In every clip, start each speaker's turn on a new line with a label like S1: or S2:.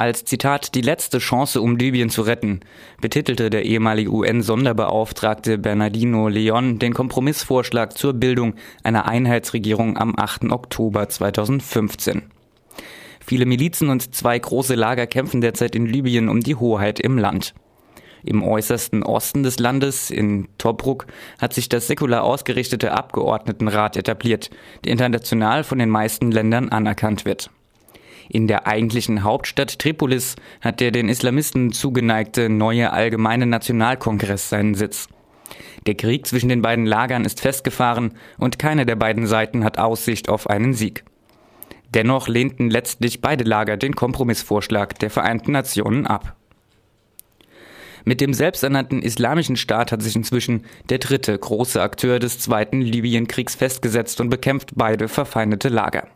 S1: Als Zitat die letzte Chance, um Libyen zu retten, betitelte der ehemalige UN-Sonderbeauftragte Bernardino Leon den Kompromissvorschlag zur Bildung einer Einheitsregierung am 8. Oktober 2015. Viele Milizen und zwei große Lager kämpfen derzeit in Libyen um die Hoheit im Land. Im äußersten Osten des Landes, in Tobruk, hat sich das säkular ausgerichtete Abgeordnetenrat etabliert, der international von den meisten Ländern anerkannt wird. In der eigentlichen Hauptstadt Tripolis hat der den Islamisten zugeneigte neue Allgemeine Nationalkongress seinen Sitz. Der Krieg zwischen den beiden Lagern ist festgefahren und keine der beiden Seiten hat Aussicht auf einen Sieg. Dennoch lehnten letztlich beide Lager den Kompromissvorschlag der Vereinten Nationen ab. Mit dem selbsternannten Islamischen Staat hat sich inzwischen der dritte große Akteur des zweiten Libyenkriegs festgesetzt und bekämpft beide verfeindete Lager.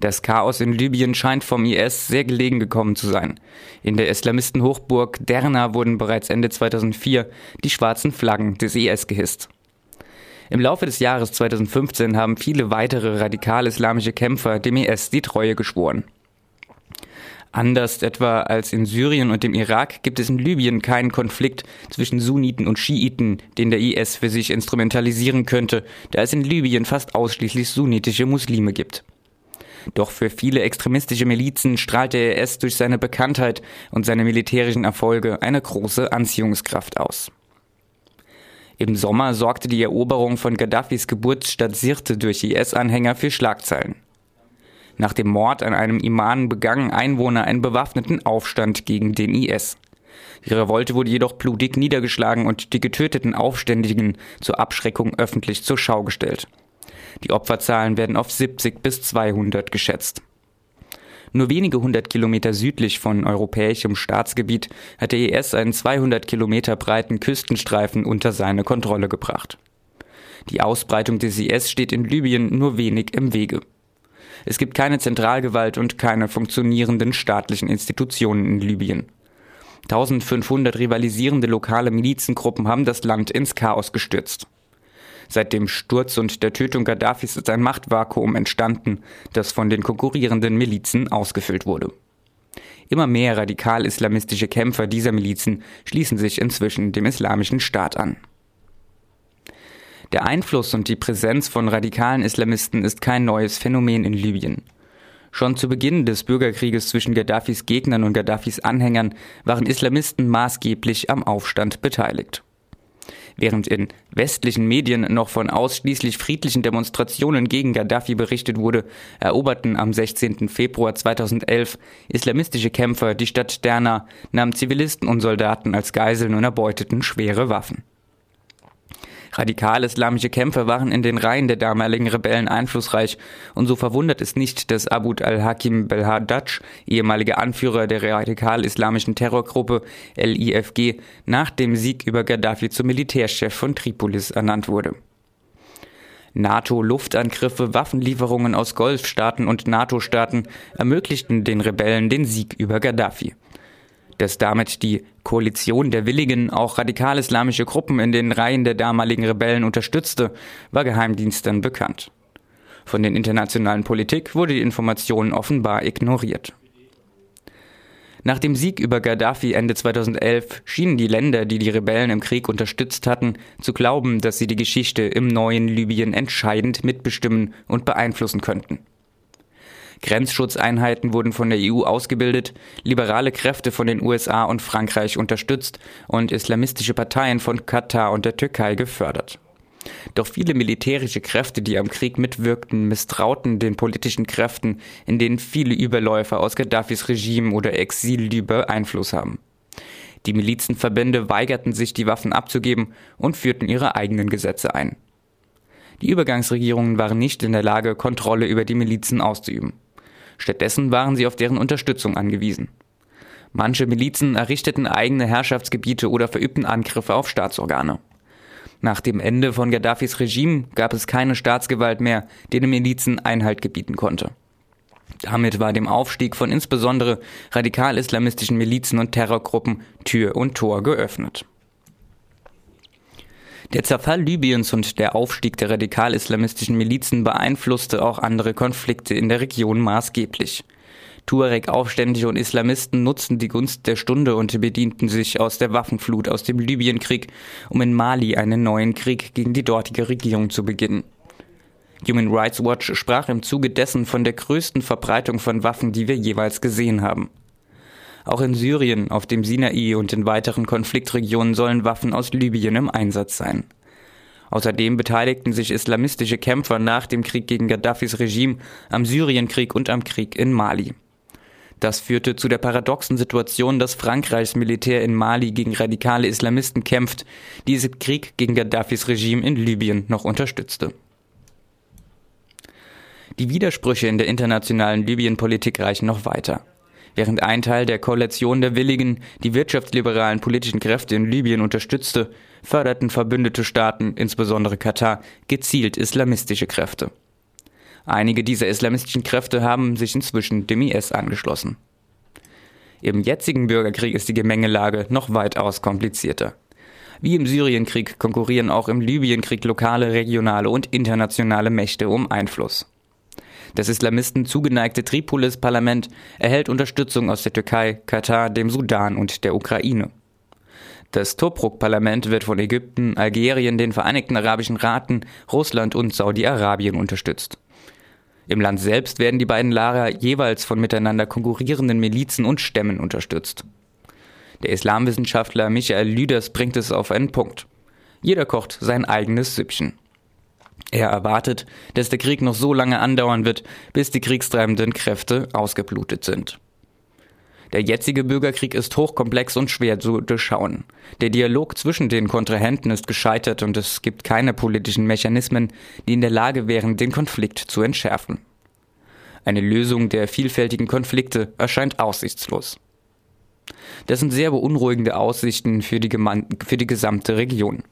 S1: Das Chaos in Libyen scheint vom IS sehr gelegen gekommen zu sein. In der Islamistenhochburg Derna wurden bereits Ende 2004 die schwarzen Flaggen des IS gehisst. Im Laufe des Jahres 2015 haben viele weitere radikal-islamische Kämpfer dem IS die Treue geschworen. Anders etwa als in Syrien und dem Irak gibt es in Libyen keinen Konflikt zwischen Sunniten und Schiiten, den der IS für sich instrumentalisieren könnte, da es in Libyen fast ausschließlich sunnitische Muslime gibt. Doch für viele extremistische Milizen strahlt der IS durch seine Bekanntheit und seine militärischen Erfolge eine große Anziehungskraft aus. Im Sommer sorgte die Eroberung von Gaddafis Geburtsstadt Sirte durch IS-Anhänger für Schlagzeilen. Nach dem Mord an einem Imam begangen Einwohner einen bewaffneten Aufstand gegen den IS. Die Revolte wurde jedoch blutig niedergeschlagen und die getöteten Aufständigen zur Abschreckung öffentlich zur Schau gestellt. Die Opferzahlen werden auf 70 bis 200 geschätzt. Nur wenige hundert Kilometer südlich von europäischem Staatsgebiet hat der IS einen 200 Kilometer breiten Küstenstreifen unter seine Kontrolle gebracht. Die Ausbreitung des IS steht in Libyen nur wenig im Wege. Es gibt keine Zentralgewalt und keine funktionierenden staatlichen Institutionen in Libyen. 1500 rivalisierende lokale Milizengruppen haben das Land ins Chaos gestürzt. Seit dem Sturz und der Tötung Gaddafis ist ein Machtvakuum entstanden, das von den konkurrierenden Milizen ausgefüllt wurde. Immer mehr radikal-islamistische Kämpfer dieser Milizen schließen sich inzwischen dem Islamischen Staat an. Der Einfluss und die Präsenz von radikalen Islamisten ist kein neues Phänomen in Libyen. Schon zu Beginn des Bürgerkrieges zwischen Gaddafis Gegnern und Gaddafis Anhängern waren Islamisten maßgeblich am Aufstand beteiligt. Während in westlichen Medien noch von ausschließlich friedlichen Demonstrationen gegen Gaddafi berichtet wurde, eroberten am 16. Februar 2011 islamistische Kämpfer die Stadt Derna, nahmen Zivilisten und Soldaten als Geiseln und erbeuteten schwere Waffen. Radikal-islamische Kämpfer waren in den Reihen der damaligen Rebellen einflussreich und so verwundert es nicht, dass Abud al-Hakim Belhadaj, ehemaliger Anführer der radikal-islamischen Terrorgruppe LIFG, nach dem Sieg über Gaddafi zum Militärchef von Tripolis ernannt wurde. NATO-Luftangriffe, Waffenlieferungen aus Golfstaaten und NATO-Staaten ermöglichten den Rebellen den Sieg über Gaddafi dass damit die Koalition der Willigen auch radikal-islamische Gruppen in den Reihen der damaligen Rebellen unterstützte, war Geheimdiensten bekannt. Von den internationalen Politik wurde die Information offenbar ignoriert. Nach dem Sieg über Gaddafi Ende 2011 schienen die Länder, die die Rebellen im Krieg unterstützt hatten, zu glauben, dass sie die Geschichte im neuen Libyen entscheidend mitbestimmen und beeinflussen könnten. Grenzschutzeinheiten wurden von der EU ausgebildet, liberale Kräfte von den USA und Frankreich unterstützt und islamistische Parteien von Katar und der Türkei gefördert. Doch viele militärische Kräfte, die am Krieg mitwirkten, misstrauten den politischen Kräften, in denen viele Überläufer aus Gaddafis Regime oder Exilliebe Einfluss haben. Die Milizenverbände weigerten sich, die Waffen abzugeben und führten ihre eigenen Gesetze ein. Die Übergangsregierungen waren nicht in der Lage, Kontrolle über die Milizen auszuüben. Stattdessen waren sie auf deren Unterstützung angewiesen. Manche Milizen errichteten eigene Herrschaftsgebiete oder verübten Angriffe auf Staatsorgane. Nach dem Ende von Gaddafis Regime gab es keine Staatsgewalt mehr, die den Milizen Einhalt gebieten konnte. Damit war dem Aufstieg von insbesondere radikal-islamistischen Milizen und Terrorgruppen Tür und Tor geöffnet. Der Zerfall Libyens und der Aufstieg der radikal-islamistischen Milizen beeinflusste auch andere Konflikte in der Region maßgeblich. Tuareg-Aufständische und Islamisten nutzten die Gunst der Stunde und bedienten sich aus der Waffenflut aus dem Libyenkrieg, um in Mali einen neuen Krieg gegen die dortige Regierung zu beginnen. Human Rights Watch sprach im Zuge dessen von der größten Verbreitung von Waffen, die wir jeweils gesehen haben. Auch in Syrien, auf dem Sinai und in weiteren Konfliktregionen sollen Waffen aus Libyen im Einsatz sein. Außerdem beteiligten sich islamistische Kämpfer nach dem Krieg gegen Gaddafis Regime am Syrienkrieg und am Krieg in Mali. Das führte zu der paradoxen Situation, dass Frankreichs Militär in Mali gegen radikale Islamisten kämpft, die diesen Krieg gegen Gaddafis Regime in Libyen noch unterstützte. Die Widersprüche in der internationalen Libyenpolitik reichen noch weiter. Während ein Teil der Koalition der Willigen die wirtschaftsliberalen politischen Kräfte in Libyen unterstützte, förderten verbündete Staaten, insbesondere Katar, gezielt islamistische Kräfte. Einige dieser islamistischen Kräfte haben sich inzwischen dem IS angeschlossen. Im jetzigen Bürgerkrieg ist die Gemengelage noch weitaus komplizierter. Wie im Syrienkrieg konkurrieren auch im Libyenkrieg lokale, regionale und internationale Mächte um Einfluss. Das Islamisten zugeneigte Tripolis-Parlament erhält Unterstützung aus der Türkei, Katar, dem Sudan und der Ukraine. Das Tobruk-Parlament wird von Ägypten, Algerien, den Vereinigten Arabischen Raten, Russland und Saudi-Arabien unterstützt. Im Land selbst werden die beiden Lager jeweils von miteinander konkurrierenden Milizen und Stämmen unterstützt. Der Islamwissenschaftler Michael Lüders bringt es auf einen Punkt. Jeder kocht sein eigenes Süppchen. Er erwartet, dass der Krieg noch so lange andauern wird, bis die kriegstreibenden Kräfte ausgeblutet sind. Der jetzige Bürgerkrieg ist hochkomplex und schwer zu durchschauen. Der Dialog zwischen den Kontrahenten ist gescheitert und es gibt keine politischen Mechanismen, die in der Lage wären, den Konflikt zu entschärfen. Eine Lösung der vielfältigen Konflikte erscheint aussichtslos. Das sind sehr beunruhigende Aussichten für die, für die gesamte Region.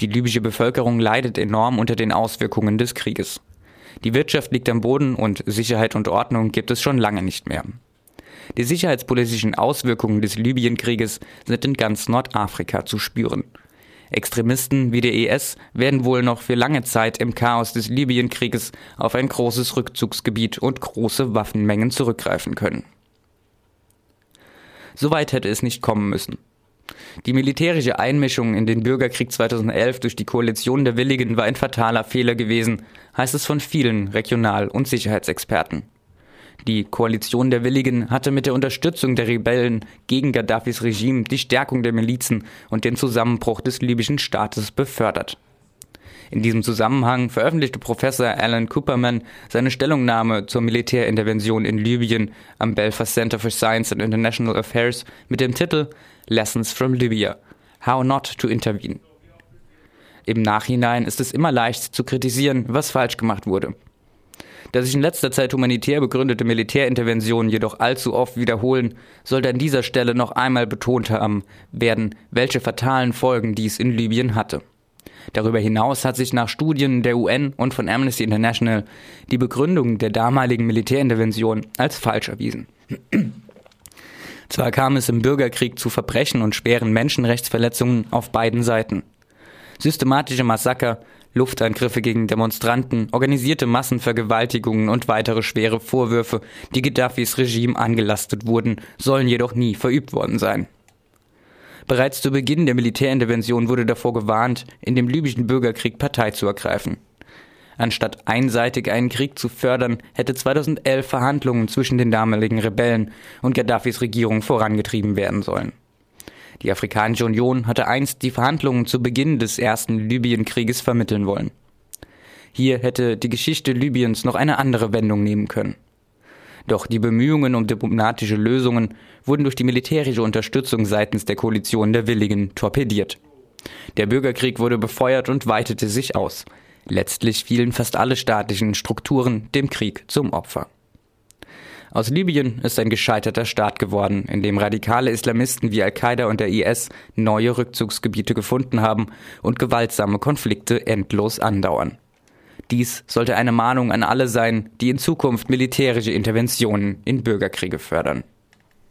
S1: Die libysche Bevölkerung leidet enorm unter den Auswirkungen des Krieges. Die Wirtschaft liegt am Boden und Sicherheit und Ordnung gibt es schon lange nicht mehr. Die sicherheitspolitischen Auswirkungen des Libyenkrieges sind in ganz Nordafrika zu spüren. Extremisten wie der IS werden wohl noch für lange Zeit im Chaos des Libyenkrieges auf ein großes Rückzugsgebiet und große Waffenmengen zurückgreifen können. Soweit hätte es nicht kommen müssen. Die militärische Einmischung in den Bürgerkrieg 2011 durch die Koalition der Willigen war ein fataler Fehler gewesen, heißt es von vielen Regional- und Sicherheitsexperten. Die Koalition der Willigen hatte mit der Unterstützung der Rebellen gegen Gaddafis Regime die Stärkung der Milizen und den Zusammenbruch des libyschen Staates befördert. In diesem Zusammenhang veröffentlichte Professor Alan Cooperman seine Stellungnahme zur Militärintervention in Libyen am Belfast Center for Science and International Affairs mit dem Titel Lessons from Libya How Not to Intervene. Im Nachhinein ist es immer leicht zu kritisieren, was falsch gemacht wurde. Da sich in letzter Zeit humanitär begründete Militärinterventionen jedoch allzu oft wiederholen, sollte an dieser Stelle noch einmal betont haben werden, welche fatalen Folgen dies in Libyen hatte. Darüber hinaus hat sich nach Studien der UN und von Amnesty International die Begründung der damaligen Militärintervention als falsch erwiesen. Zwar kam es im Bürgerkrieg zu Verbrechen und schweren Menschenrechtsverletzungen auf beiden Seiten. Systematische Massaker, Luftangriffe gegen Demonstranten, organisierte Massenvergewaltigungen und weitere schwere Vorwürfe, die Gaddafis Regime angelastet wurden, sollen jedoch nie verübt worden sein. Bereits zu Beginn der Militärintervention wurde davor gewarnt, in dem libyschen Bürgerkrieg Partei zu ergreifen. Anstatt einseitig einen Krieg zu fördern, hätte 2011 Verhandlungen zwischen den damaligen Rebellen und Gaddafis Regierung vorangetrieben werden sollen. Die Afrikanische Union hatte einst die Verhandlungen zu Beginn des ersten Libyenkrieges vermitteln wollen. Hier hätte die Geschichte Libyens noch eine andere Wendung nehmen können. Doch die Bemühungen um diplomatische Lösungen wurden durch die militärische Unterstützung seitens der Koalition der Willigen torpediert. Der Bürgerkrieg wurde befeuert und weitete sich aus. Letztlich fielen fast alle staatlichen Strukturen dem Krieg zum Opfer. Aus Libyen ist ein gescheiterter Staat geworden, in dem radikale Islamisten wie Al-Qaida und der IS neue Rückzugsgebiete gefunden haben und gewaltsame Konflikte endlos andauern. Dies sollte eine Mahnung an alle sein, die in Zukunft militärische Interventionen in Bürgerkriege fördern.